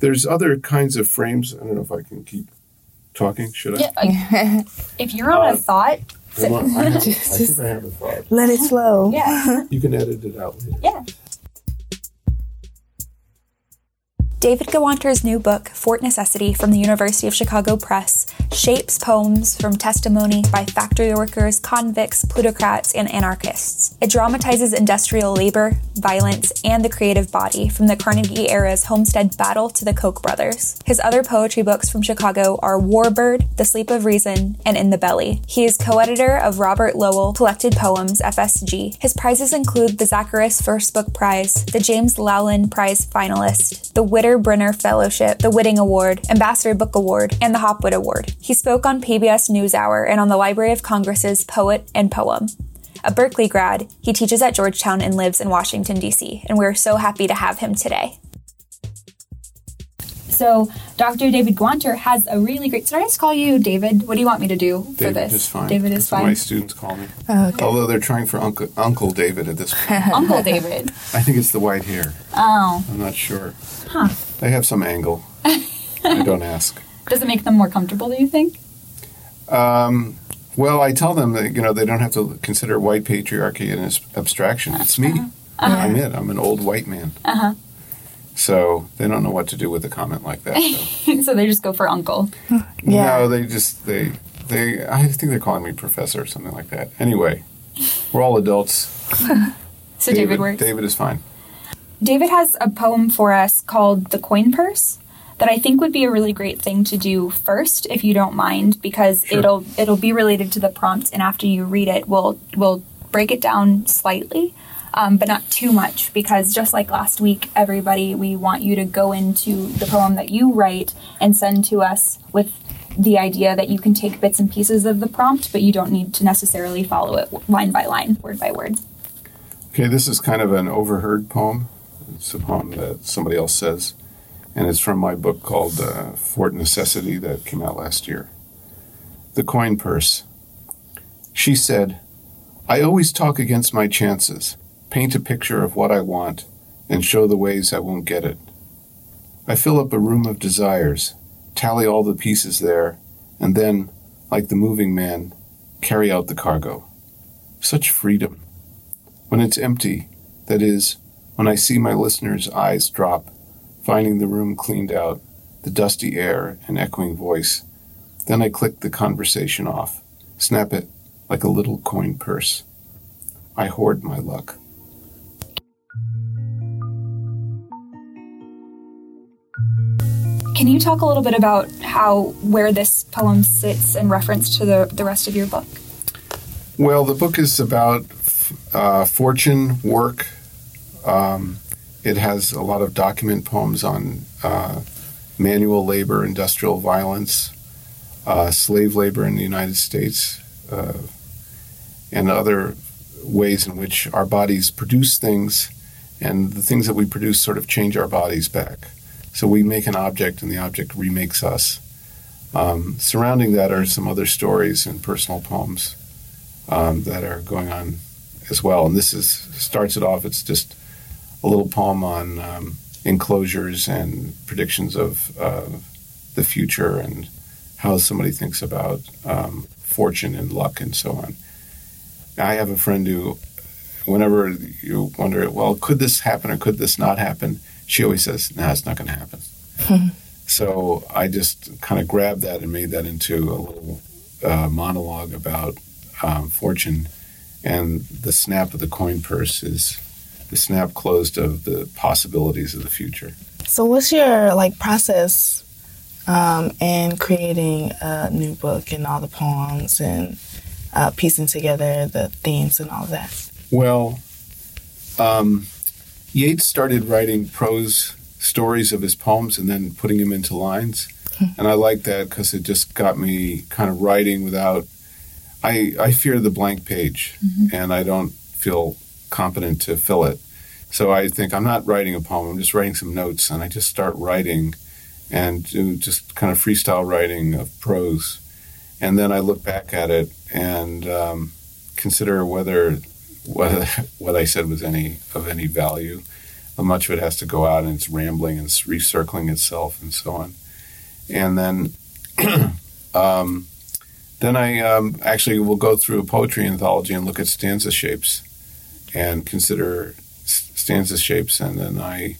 There's other kinds of frames. I don't know if I can keep talking. Should I? Yeah, if you're on Uh, a thought, Am I, I, have, I think I have a thought. Let it flow. yeah, You can edit it out later. yeah. David Gewanter's new book, Fort Necessity, from the University of Chicago Press, shapes poems from testimony by factory workers, convicts, plutocrats, and anarchists. It dramatizes industrial labor, violence, and the creative body from the Carnegie era's Homestead Battle to the Koch brothers. His other poetry books from Chicago are Warbird, The Sleep of Reason, and In the Belly. He is co-editor of Robert Lowell Collected Poems, FSG. His prizes include the Zacharis First Book Prize, the James Laughlin Prize finalist, the Witter Bynner Fellowship, the Whiting Award, Ambassador Book Award, and the Hopwood Award. He spoke on PBS NewsHour and on the Library of Congress's Poet and Poem. A Berkeley grad, he teaches at Georgetown and lives in Washington, D.C., and we're so happy to have him today. So Dr. David Gewanter has a really great. Should I just call you David? What do you want me to do for David this? is fine. David is That's what my students call me. Okay. Although they're trying for Uncle, Uncle David at this point. Uncle David. I think it's the white hair. Oh, I'm not sure. Huh. They have some angle. I don't ask. does it make them more comfortable? Do you think? Um, well, I tell them that you know they don't have to consider white patriarchy an abstraction. It's me. I'm it. I'm an old white man. Uh So they don't know what to do with a comment like that. so. so they just go for Uncle. Yeah. No, they just they they. I think they're calling me professor or something like that. Anyway, we're all adults. So David, works. David is fine. David has a poem for us called The Coin Purse that I think would be a really great thing to do first if you don't mind because Sure. it'll it'll be related to the prompt and after you read it we'll we'll break it down slightly um, but not too much because just like last week everybody we want you to go into the poem that you write and send to us with the idea that you can take bits and pieces of the prompt but you don't need to necessarily follow it line by line word by word Okay, this is kind of an overheard poem. It's a poem that somebody else says, and it's from my book called uh, Fort Necessity that came out last year. The Coin Purse. She said, I always talk against my chances, paint a picture of what I want, and show the ways I won't get it. I fill up a room of desires, tally all the pieces there, and then, like the moving man, carry out the cargo. Such freedom. When it's empty, that is, when I see my listener's eyes drop, finding the room cleaned out, the dusty air and echoing voice, then I click the conversation off, snap it like a little coin purse. I hoard my luck. Can you talk a little bit about how where this poem sits in reference to the, the rest of your book? Well, the book is about uh, fortune, work. Um, it has a lot of document poems on uh, manual labor, industrial violence, uh, slave labor in the United States, uh, and other ways in which our bodies produce things, and the things that we produce sort of change our bodies back. So we make an object, and the object remakes us. Um, surrounding that are some other stories and personal poems um, that are going on as well. And this is starts it off. It's just a little poem on um, enclosures and predictions of uh, the future and how somebody thinks about um, fortune and luck and so on. I have a friend who, whenever you wonder, well, could this happen or could this not happen? She always says, "No, it's not going to happen." so I just kind of grabbed that and made that into a little uh, monologue about um, fortune, and the snap of the coin purse is the snap closed of the possibilities of the future. So, what's your like process um, in creating a new book and all the poems and uh, piecing together the themes and all that? Well, um, Yeats started writing prose stories of his poems and then putting them into lines, and I like that because it just got me kind of writing without. I I fear the blank page, and I don't feel competent to fill it. So I think I'm not writing a poem. I'm just writing some notes, and I just start writing, and do just kind of freestyle writing of prose, and then I look back at it and um, consider whether what what I said was any of any value. much of it has to go out and it's rambling and it's recircling itself and so on. And then, um, then I um, actually will go through a poetry anthology and look at stanza shapes and consider stanza shapes, and then I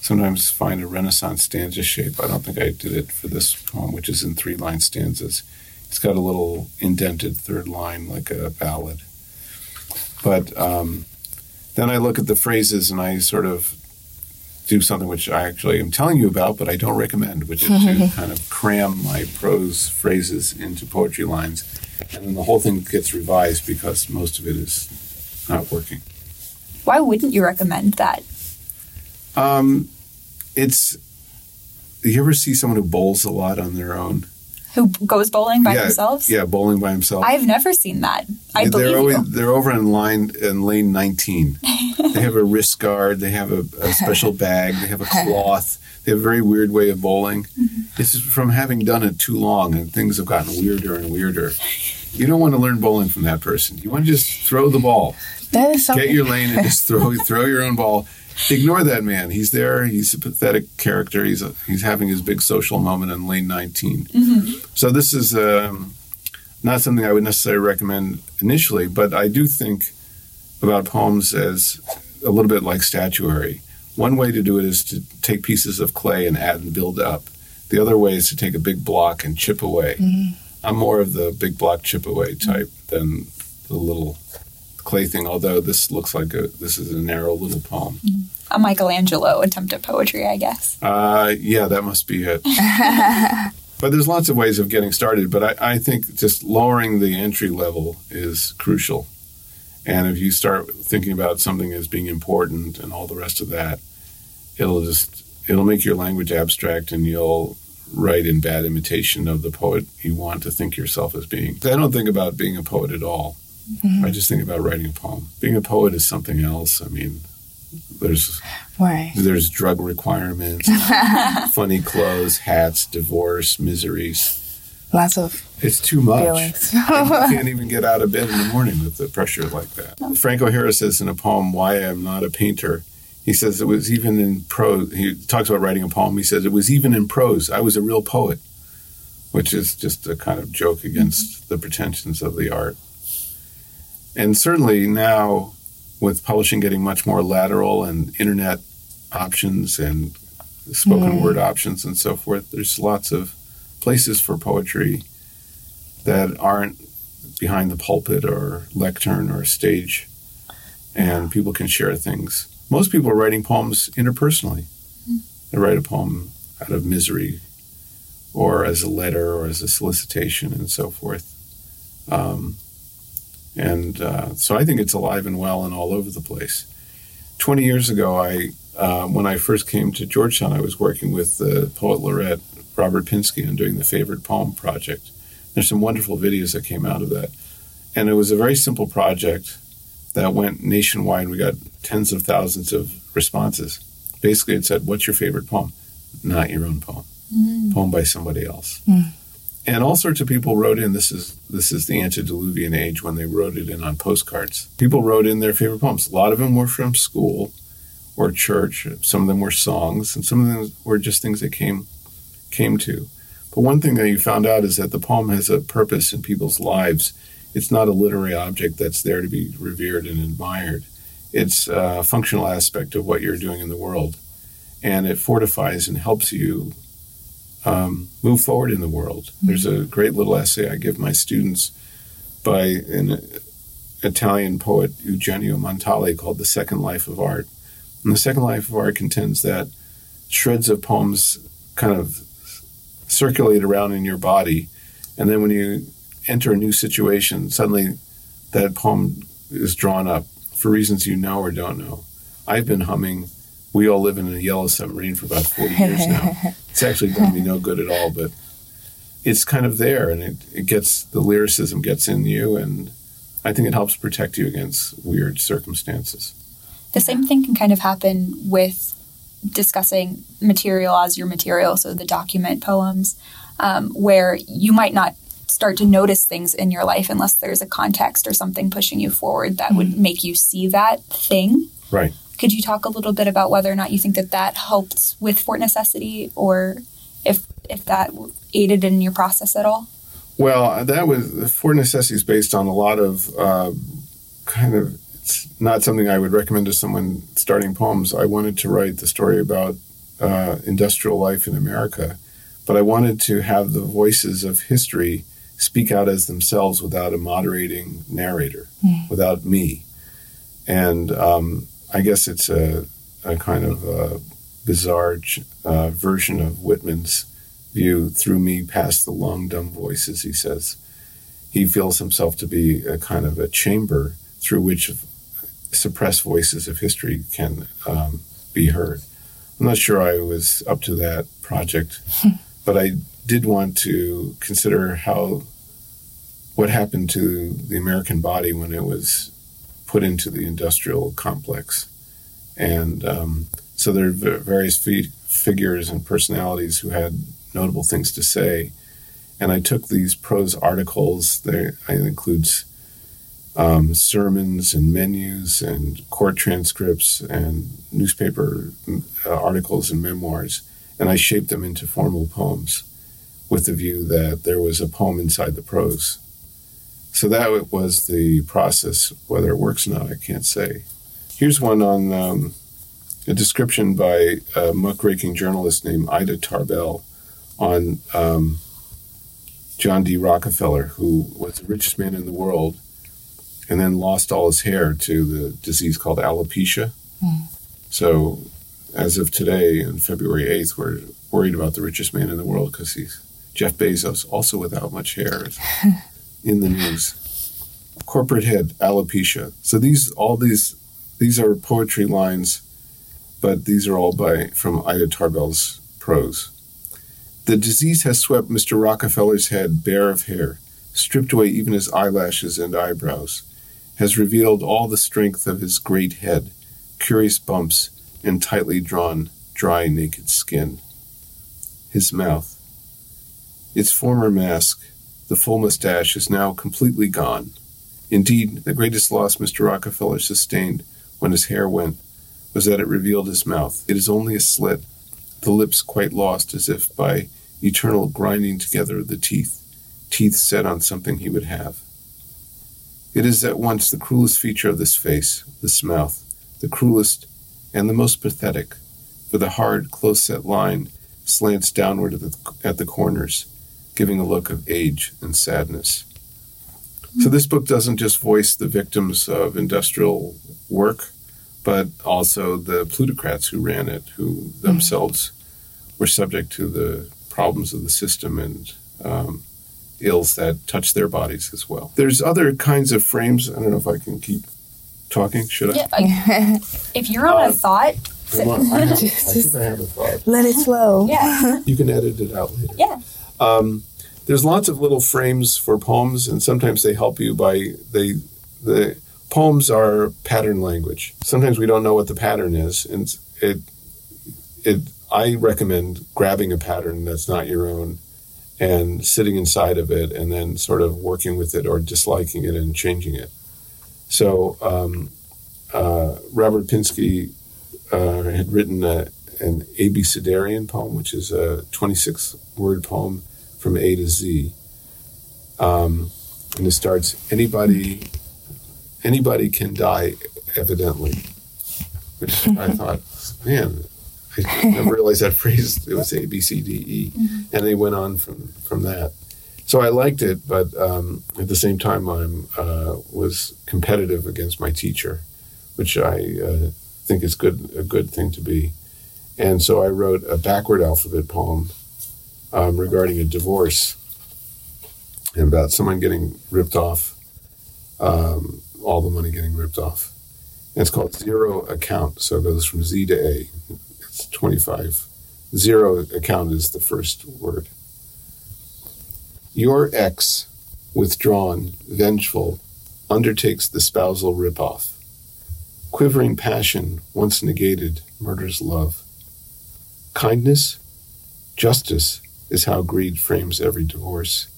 sometimes find a Renaissance stanza shape. I don't think I did it for this poem, which is in three line stanzas. It's got a little indented third line, like a ballad. But um, then I look at the phrases and I sort of do something which I actually am telling you about, but I don't recommend, which is to kind of cram my prose phrases into poetry lines. And then the whole thing gets revised because most of it is not working. Why wouldn't you recommend that? Um, it's. You ever see someone who bowls a lot on their own? Who goes bowling by yeah, themselves? Yeah, bowling by himself. I've never seen that. I they're believe always, you. They're over in line in lane 19. they have a wrist guard. They have a, a special bag. They have a cloth. They have a very weird way of bowling. Mm-hmm. This is from having done it too long, and things have gotten weirder and weirder. You don't want to learn bowling from that person. You want to just throw the ball, That is something. get your lane, and just throw throw your own ball. Ignore that man. He's there. He's a pathetic character. He's a, he's having his big social moment in lane 19. So this is um, not something I would necessarily recommend initially, but I do think about poems as a little bit like statuary. One way to do it is to take pieces of clay and add and build up. The other way is to take a big block and chip away. I'm more of the big block chip away type than the little clay thing. Although this looks like a this is a narrow little poem. A Michelangelo attempt at poetry, I guess. Uh, yeah, that must be it. but there's lots of ways of getting started. But I, I think just lowering the entry level is crucial. And if you start thinking about something as being important and all the rest of that, it'll just it'll make your language abstract, and you'll write in bad imitation of the poet you want to think yourself as being. I don't think about being a poet at all. Mm-hmm. I just think about writing a poem. Being a poet is something else. I mean, there's Right. there's drug requirements, funny clothes, hats, divorce, miseries. Lots of It's too much. feelings. you can't even get out of bed in the morning with the pressure like that. Frank O'Hara says in a poem, Why I'm Not a Painter, he says it was even in prose. He talks about writing a poem. He says it was even in prose. I was a real poet, which is just a kind of joke against the pretensions of the art. And certainly now, with publishing getting much more lateral and internet options and spoken word options and so forth, there's lots of places for poetry that aren't behind the pulpit or lectern or stage, and people can share things. Most people are writing poems interpersonally. They write a poem out of misery, or as a letter, or as a solicitation, and so forth. Um, and uh, so I think it's alive and well and all over the place. Twenty years ago, I uh, when I first came to Georgetown, I was working with the poet laureate Robert Pinsky on doing the favorite poem project. There's some wonderful videos that came out of that. And it was a very simple project that went nationwide. We got tens of thousands of responses. Basically, it said, What's your favorite poem? Not your own poem. Poem by somebody else. And all sorts of people wrote in. This is this is the antediluvian age when they wrote it in on postcards. People wrote in their favorite poems. A lot of them were from school or church. Some of them were songs, and some of them were just things they came came to. But one thing that you found out is that the poem has a purpose in people's lives. It's not a literary object that's there to be revered and admired. It's a functional aspect of what you're doing in the world. And it fortifies and helps you um, move forward in the world. There's a great little essay I give my students by an Italian poet, Eugenio Montale, called The Second Life of Art. And The Second Life of Art contends that shreds of poems kind of circulate around in your body. And then when you enter a new situation, suddenly that poem is drawn up for reasons you know or don't know. I've been humming We All Live in a Yellow Submarine for about 40 years now. It's actually done me no good at all, but it's kind of there and it, it gets the lyricism gets in you and I think it helps protect you against weird circumstances. The same thing can kind of happen with discussing material as your material, so the document poems, um, where you might not start to notice things in your life unless there's a context or something pushing you forward that would make you see that thing. Right. Could you talk a little bit about whether or not you think that that helped with Fort Necessity, or if if that aided in your process at all? Well, that was Fort Necessity is based on a lot of uh, kind of. It's not something I would recommend to someone starting poems. I wanted to write the story about uh, industrial life in America, but I wanted to have the voices of history speak out as themselves without a moderating narrator, mm. without me. And um, I guess it's a, a kind of a bizarre uh, version of Whitman's view through me past the long dumb voices, he says. He feels himself to be a kind of a chamber through which suppressed voices of history can um, be heard. I'm not sure I was up to that project, but I did want to consider how what happened to the American body when it was put into the industrial complex. And um, so there are various fi- figures and personalities who had notable things to say. And I took these prose articles, there it includes um, sermons and menus and court transcripts and newspaper uh, articles and memoirs, and I shaped them into formal poems with the view that there was a poem inside the prose. So that was the process. Whether it works or not, I can't say. Here's one on um, a description by a muckraking journalist named Ida Tarbell on um, John D. Rockefeller, who was the richest man in the world and then lost all his hair to the disease called alopecia. Mm. So, as of today, on February 8th, we're worried about the richest man in the world because he's Jeff Bezos, also without much hair, in the news. Corporate head, alopecia. So these, all these, these are poetry lines, but these are all by from Ida Tarbell's prose. The disease has swept Mr. Rockefeller's head bare of hair, stripped away even his eyelashes and eyebrows, has revealed all the strength of his great head, curious bumps, and tightly drawn, dry, naked skin. His mouth. Its former mask, the full mustache, is now completely gone. Indeed, the greatest loss Mr. Rockefeller sustained when his hair went was that it revealed his mouth. It is only a slit, the lips quite lost as if by eternal grinding together of the teeth, teeth set on something he would have. It is at once the cruelest feature of this face, this mouth, the cruelest and the most pathetic, for the hard, close set line slants downward at the, at the corners, giving a look of age and sadness. So, this book doesn't just voice the victims of industrial work, but also the plutocrats who ran it, who themselves were subject to the problems of the system and um, ills that touch their bodies as well. There's other kinds of frames. I don't know if I can keep talking. Should I? Yeah, I, if you're on uh, a thought. I, want, I, have, I think I have a thought. Let it flow. Yeah. You can edit it out later. Yeah. Um, there's lots of little frames for poems, and sometimes they help you by they the poems are pattern language. Sometimes we don't know what the pattern is, and it it I recommend grabbing a pattern that's not your own and sitting inside of it and then sort of working with it or disliking it and changing it. So um, uh, Robert Pinsky uh, had written a, an Abecedarian poem, which is a 26 word poem from A to Z. Um, and it starts anybody anybody can die evidently which i thought man I never realized that phrase. It was A, B, C, D, E, mm-hmm. and they went on from from that. So I liked it, but um, at the same time, I uh, was competitive against my teacher, which I uh, think is good a good thing to be. And so I wrote a backward alphabet poem um, regarding a divorce and about someone getting ripped off, um, all the money getting ripped off. And it's called Zero Account. So it goes from Z to A. It's 25. Zero account is the first word. Your ex, withdrawn, vengeful, undertakes the spousal ripoff. Quivering passion, once negated, murders love. Kindness, justice is how greed frames every divorce.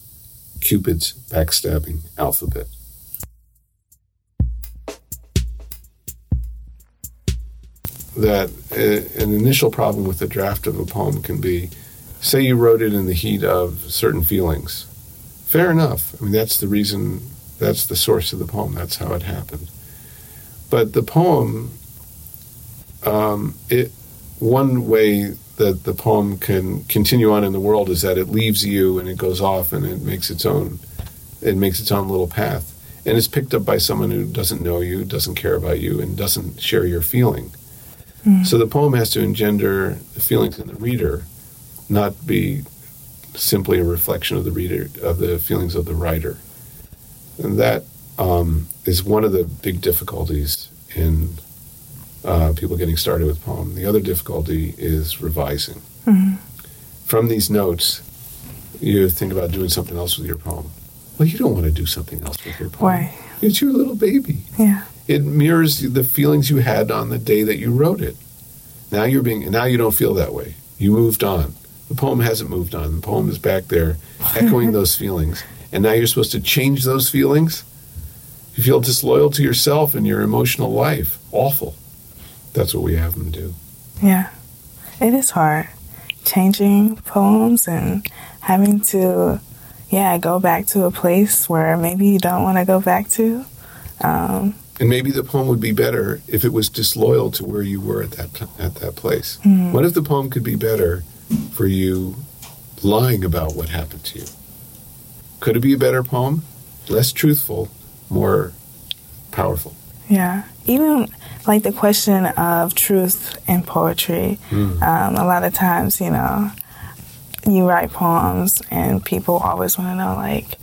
Cupid's backstabbing alphabet. that uh, an initial problem with the draft of a poem can be say you wrote it in the heat of certain feelings. Fair enough. I mean, that's the reason, that's the source of the poem, that's how it happened. But the poem, um, it, one way that the poem can continue on in the world is that it leaves you and it goes off and it makes its own, it makes its own little path. And it's picked up by someone who doesn't know you, doesn't care about you, and doesn't share your feeling. Mm. So the poem has to engender the feelings in the reader not be simply a reflection of the reader of the feelings of the writer, and that um, is one of the big difficulties in uh, people getting started with poem. The other difficulty is revising. Mm-hmm. From these notes, you think about doing something else with your poem. Well, you don't want to do something else with your poem. Why? It's your little baby. Yeah. It mirrors the feelings you had on the day that you wrote it. Now you're being now you don't feel that way. You moved on. The poem hasn't moved on. The poem is back there echoing those feelings. And now you're supposed to change those feelings? You feel disloyal to yourself and your emotional life. Awful. That's what we have them do. Yeah. It is hard. Changing poems and having to, yeah, go back to a place where maybe you don't want to go back to. Um, and maybe the poem would be better if it was disloyal to where you were at that at that place. Mm-hmm. What if the poem could be better for you lying about what happened to you. Could it be a better poem? Less truthful, more powerful. Yeah. Even like the question of truth in poetry, mm. um, a lot of times, you know, you write poems and people always want to know, like,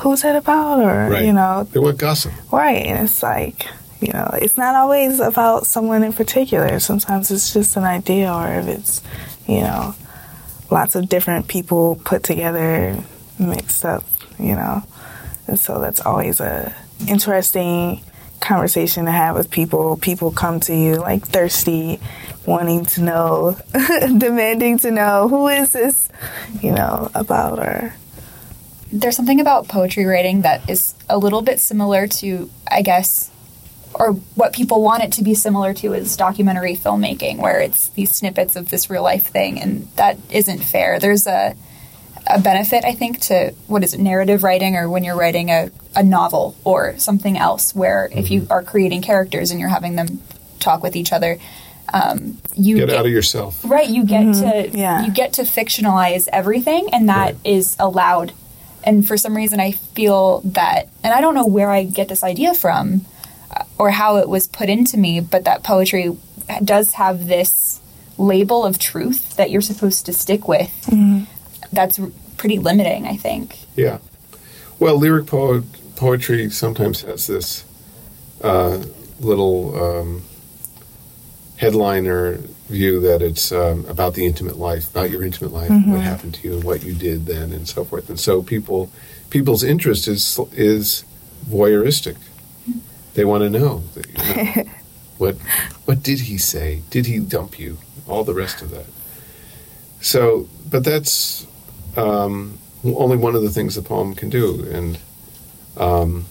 who's it about? Or, right. you know, they want gossip. Right. And it's like, you know, it's not always about someone in particular. Sometimes it's just an idea, or if it's, you know, lots of different people put together, mixed up, you know. And so that's always a interesting conversation to have with people. People come to you like thirsty, wanting to know, demanding to know who is this, you know, about or there's something about poetry writing that is a little bit similar to, I guess, or what people want it to be similar to is documentary filmmaking, where it's these snippets of this real life thing, and that isn't fair. There's a a benefit, I think, to what is it, narrative writing, or when you're writing a, a novel or something else, where mm-hmm. if you mm-hmm. are creating characters and you're having them talk with each other, um, you get, get, out of yourself, right? You get mm-hmm. to yeah. you get to fictionalize everything, and that right. is allowed. And for some reason, I feel that, and I don't know where I get this idea from or how it was put into me, but that poetry does have this label of truth that you're supposed to stick with. Mm-hmm. That's pretty limiting, I think. Yeah. Well, lyric po- poetry sometimes has this uh, little um, headliner view that it's um, about the intimate life, about your intimate life, mm-hmm. what happened to you, and what you did then, and so forth. And so people, people's interest is is voyeuristic. They want to know, that, you know what what did he say? Did he dump you? All the rest of that. So, but that's um, only one of the things the poem can do, and um,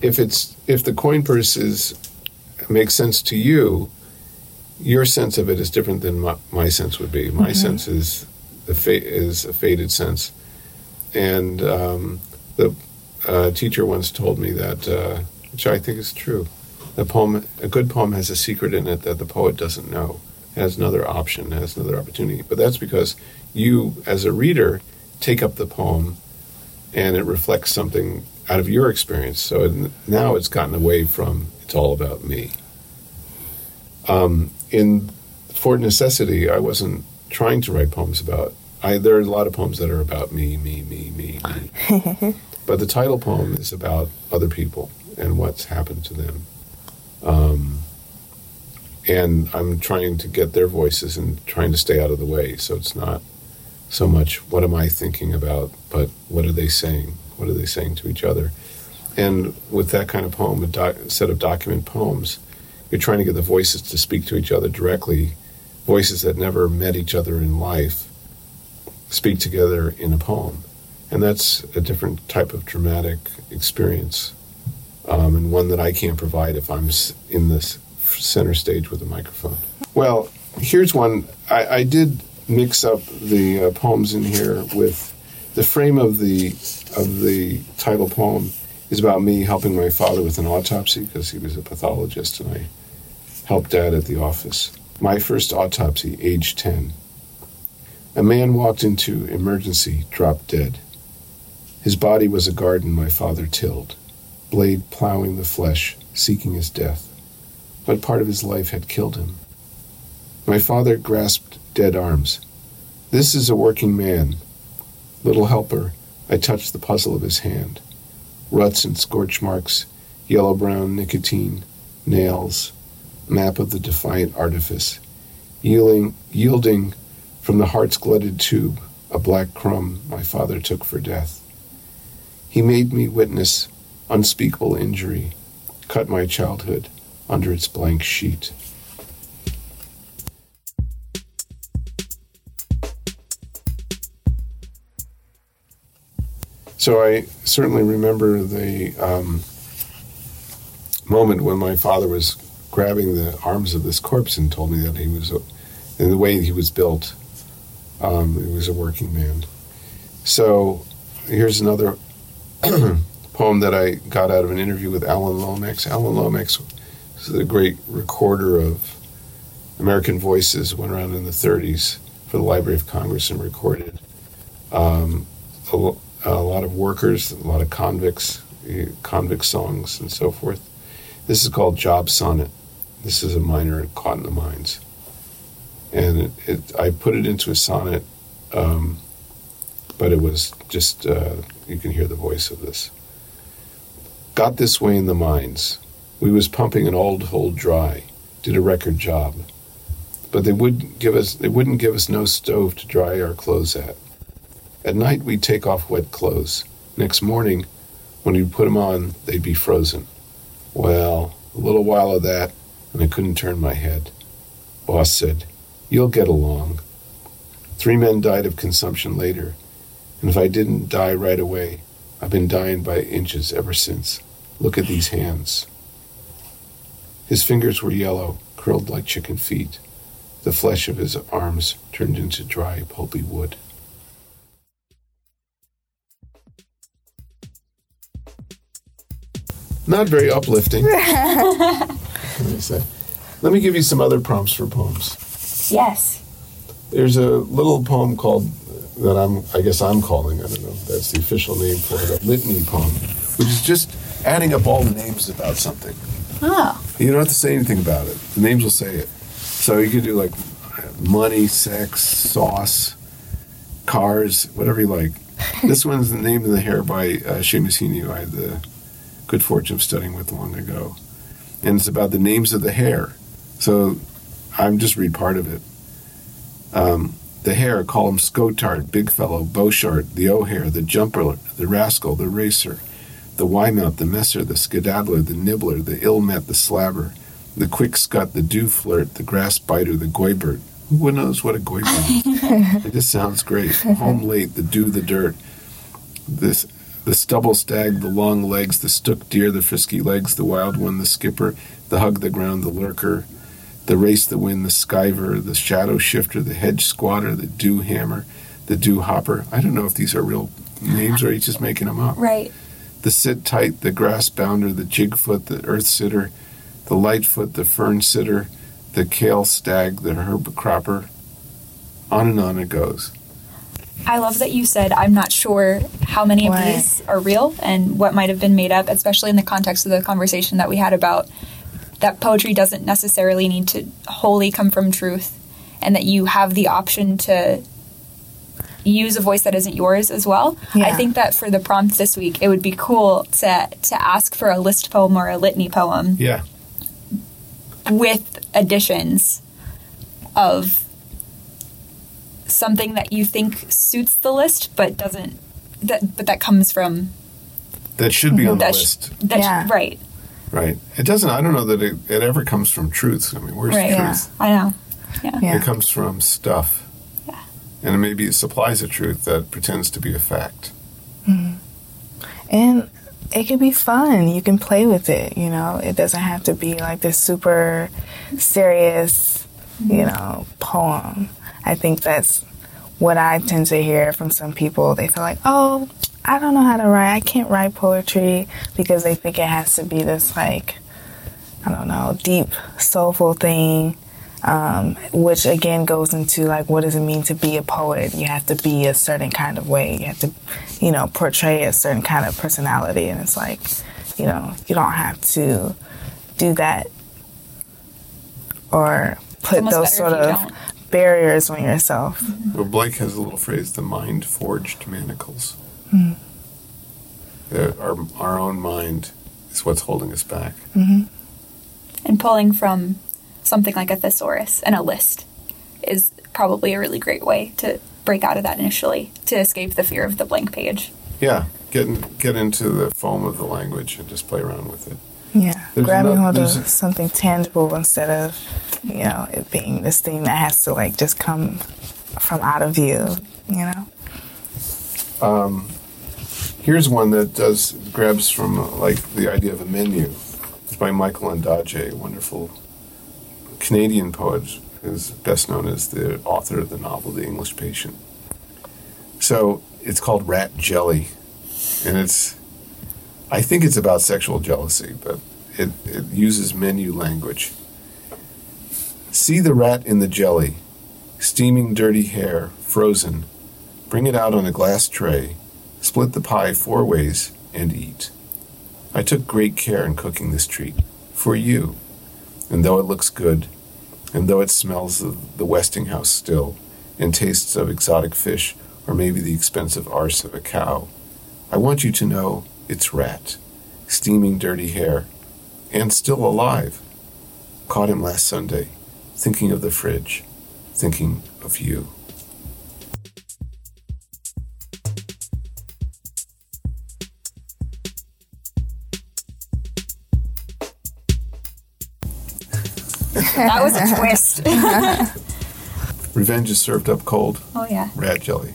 if it's if the coin purse is makes sense to you, your sense of it is different than my, my sense would be. My mm-hmm. sense is a fa- is a faded sense, and um, the uh, teacher once told me that uh, which I think is true. The poem, a good poem, has a secret in it that the poet doesn't know. Has another option, has another opportunity. But that's because you, as a reader, take up the poem, and it reflects something out of your experience. So it, now it's gotten away from it's all about me. Um, in Fort Necessity, I wasn't trying to write poems about. I, there are a lot of poems that are about me, me, me, me, me. but the title poem is about other people and what's happened to them. Um, and I'm trying to get their voices and trying to stay out of the way. So it's not so much what am I thinking about, but what are they saying? What are they saying to each other? And with that kind of poem, a doc, set of document poems, you're trying to get the voices to speak to each other directly, voices that never met each other in life, speak together in a poem. And that's a different type of dramatic experience um, and one that I can't provide if I'm in this center stage with a microphone. Well, here's one. I, I did mix up the uh, poems in here with the frame of the of the title poem is about me helping my father with an autopsy because he was a pathologist and I helped dad at the office. My first autopsy, age 10. A man walked into emergency, dropped dead. His body was a garden my father tilled, blade plowing the flesh, seeking his death. What part of his life had killed him? My father grasped dead arms. This is a working man. Little helper, I touched the puzzle of his hand. Ruts and scorch marks, yellow brown nicotine, nails, map of the defiant artifice, yielding, yielding from the heart's glutted tube a black crumb my father took for death. He made me witness unspeakable injury, cut my childhood under its blank sheet. So I certainly remember the um, moment when my father was grabbing the arms of this corpse and told me that he was, in the way he was built, um, he was a working man. So here's another poem that I got out of an interview with Alan Lomax. Alan Lomax is a great recorder of American voices, went around in the 30s for the Library of Congress and recorded um, a, a lot of workers, a lot of convicts, eh, convict songs, and so forth. This is called Job Sonnet. This is a miner caught in the mines. And it, it, I put it into a sonnet, um, but it was just, uh, you can hear the voice of this. Got this way in the mines. We was pumping an old hole dry, did a record job. But they would give us they wouldn't give us no stove to dry our clothes at. At night, we'd take off wet clothes. Next morning, when we'd put them on, they'd be frozen. Well, a little while of that, and I couldn't turn my head. Boss said, You'll get along. Three men died of consumption later, and if I didn't die right away, I've been dying by inches ever since. Look at these hands. His fingers were yellow, curled like chicken feet. The flesh of his arms turned into dry, pulpy wood. Not very uplifting. Let me say. Let me give you some other prompts for poems. Yes. There's a little poem called that I'm I guess I'm calling, I don't know, that's the official name for it, a litany poem, which is just adding up all the names about something. Oh. You don't have to say anything about it. The names will say it. So you could do like money, sex, sauce, cars, whatever you like. this one's the name of the hare by uh, Seamus Heaney, who I had the good fortune of studying with long ago. And it's about the names of the hare. So I'm just read part of it. Um, the hare, call him Scotard, Big Fellow, Beauchart, the O'Hare, the Jumper, the Rascal, the Racer, the Wymouth, the Messer, the Skedaddler, the Nibbler, the Ill-Met, the Slabber, the Quick Scut, the Dew Flirt, the Grass Biter, the Goybert. Who knows what a Goybert is? it just sounds great. Home Late, the Do the Dirt, this, the Stubble Stag, the Long Legs, the Stook Deer, the Frisky Legs, the Wild One, the Skipper, the Hug the Ground, the Lurker, the Race the Wind, the Skiver, the Shadow Shifter, the Hedge Squatter, the Dew Hammer, the Dew Hopper. I don't know if these are real names or he's just making them up. Right. The Sit Tight, the Grass Bounder, the Jigfoot, the Earth Sitter, the Lightfoot, the Fern Sitter, the Kale Stag, the Herb Cropper. On and on it goes. I love that you said I'm not sure how many of these are real and what might have been made up, especially in the context of the conversation that we had about that poetry doesn't necessarily need to wholly come from truth and that you have the option to use a voice that isn't yours as well. I think that for the prompt this week, it would be cool to to ask for a list poem or a litany poem Yeah. with additions of something that you think suits the list but doesn't that but that comes from That should be on the that sh- list. that sh- Yeah. right Right. It doesn't, I don't know that it, it ever comes from truth. I mean, where's right Yeah. truth? i know yeah. Yeah. It comes from stuff. Yeah. And maybe it supplies a truth that pretends to be a fact. Mm-hmm. And it can be fun. You can play with it, you know. It doesn't have to be like this super serious you mm-hmm. know, poem. I think that's what I tend to hear from some people. They feel like, oh, I don't know how to write. I can't write poetry because they think it has to be this like, I don't know, deep, soulful thing. Um, which again goes into like what does it mean to be a poet? You have to be a certain kind of way. You have to, you know, portray a certain kind of personality, and it's like, you know, you don't have to do that or put those sort of barriers on yourself. Well, Blake has a little phrase: "The mind forged manacles." Mm. The, our our own mind is what's holding us back. Mm-hmm. And pulling from something like a thesaurus and a list is probably a really great way to break out of that initially to escape the fear of the blank page. Yeah, get in, get into the foam of the language and just play around with it. Yeah, there's grabbing hold of something tangible instead of you know it being this thing that has to like just come from out of you. You know. Um, here's one that does grabs from like the idea of a menu. It's by Michael Ondaatje, wonderful Canadian poet is best known as the author of the novel The English Patient. So it's called Rat Jelly, and it's I think it's about sexual jealousy, but it, it uses menu language. See the rat in the jelly, steaming dirty hair, frozen. Bring it out on a glass tray, split the pie four ways, and eat. I took great care in cooking this treat for you and though it looks good, and though it smells of the Westinghouse still, and tastes of exotic fish, or maybe the expensive arse of a cow, I want you to know it's rat, steaming dirty hair, and still alive. Caught him last Sunday, thinking of the fridge, thinking of you. That was a twist. Revenge is served up cold. Oh yeah. Rat jelly.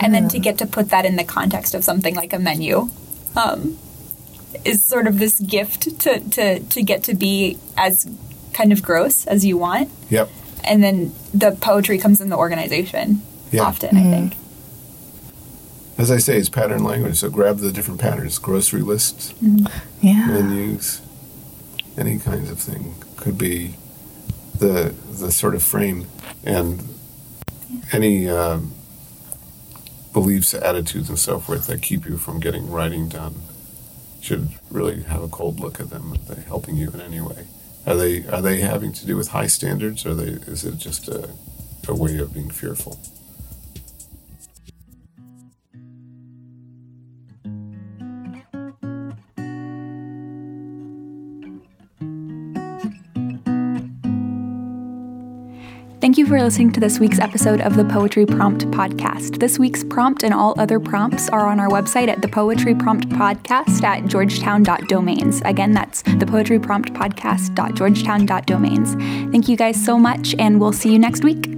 And then to get to put that in the context of something like a menu, um, is sort of this gift to, to to get to be as kind of gross as you want. Yep. And then the poetry comes in the organization. Yeah. Often, mm-hmm. I think. As I say, it's pattern language. So grab the different patterns: grocery lists, mm-hmm. yeah, menus, any kinds of thing could be the the sort of frame and any um, beliefs, attitudes, and so forth that keep you from getting writing done should really have a cold look at them. Are they helping you in any way? Are they are they having to do with high standards, or they is it just a, a way of being fearful? Thank you for listening to this week's episode of the Poetry Prompt Podcast. This week's prompt and all other prompts are on our website at the Poetry Prompt Podcast at georgetown.domains. Again, that's the Poetry Prompt Podcast.georgetown.domains. Thank you guys so much, and we'll see you next week.